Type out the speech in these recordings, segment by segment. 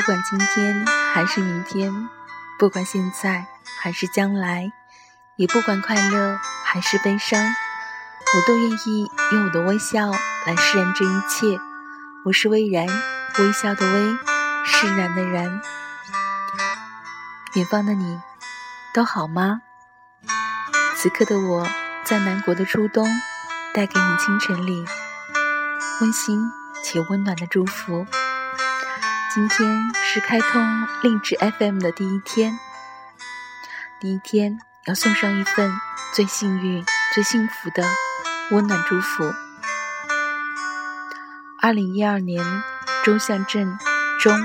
不管今天还是明天，不管现在还是将来，也不管快乐还是悲伤，我都愿意用我的微笑来释然这一切。我是微然，微笑的微，释然的然。远方的你，都好吗？此刻的我在南国的初冬，带给你清晨里温馨且温暖的祝福。今天是开通励志 FM 的第一天，第一天要送上一份最幸运、最幸福的温暖祝福。二零一二年中象镇中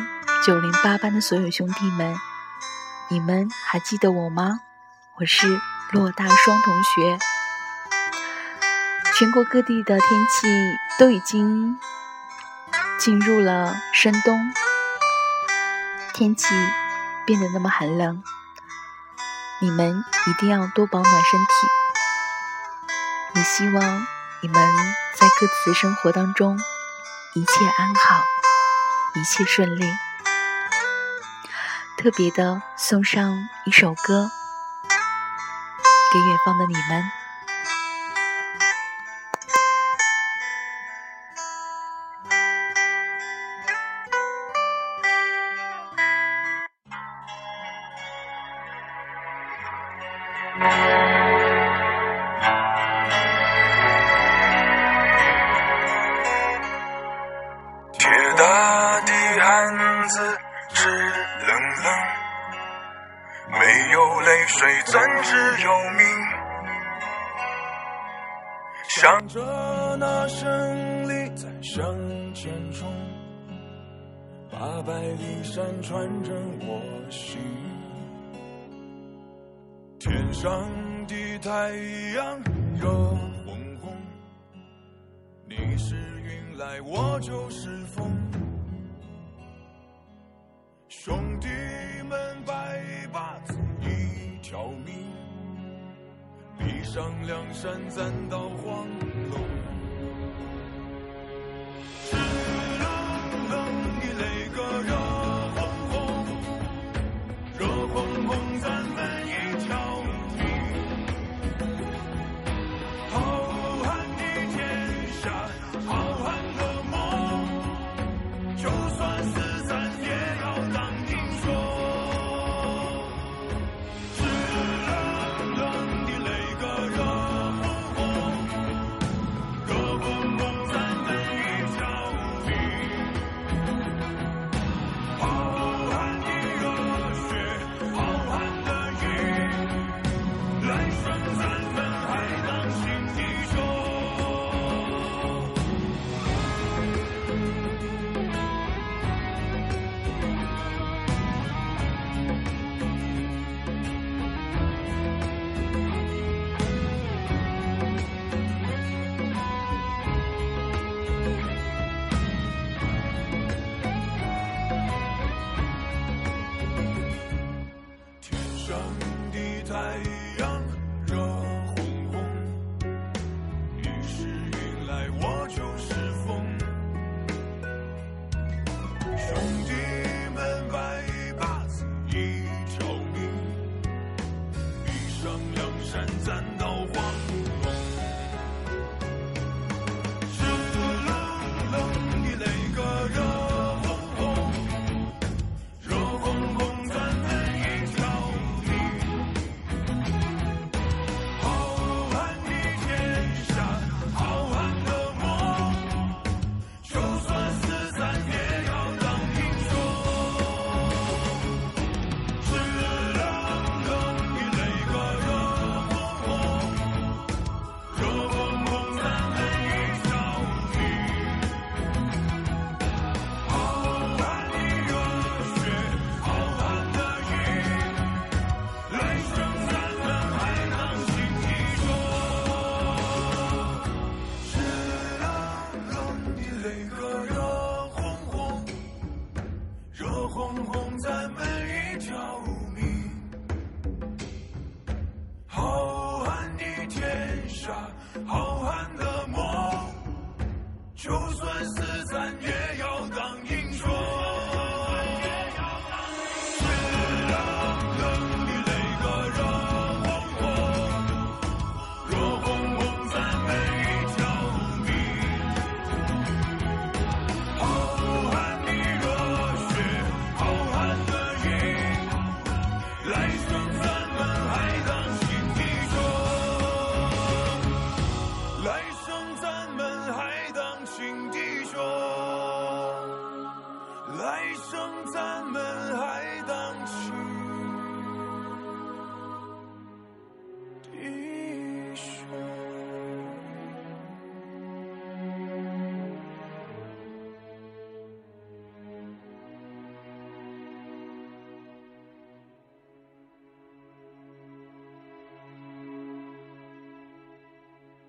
九零八班的所有兄弟们，你们还记得我吗？我是骆大双同学。全国各地的天气都已经进入了深冬。天气变得那么寒冷，你们一定要多保暖身体。也希望你们在各自生活当中一切安好，一切顺利。特别的送上一首歌给远方的你们。铁打的汉子直冷冷没有泪水怎知有命？向着那胜利在向前冲八百里山川着我心。天上的太阳热烘烘，你是云来，我就是风。兄弟们，拜把子一。条命，闭上梁山，咱到黄龙。让梁山暂咱们一条命，浩瀚的天下，浩瀚的梦，就算是咱。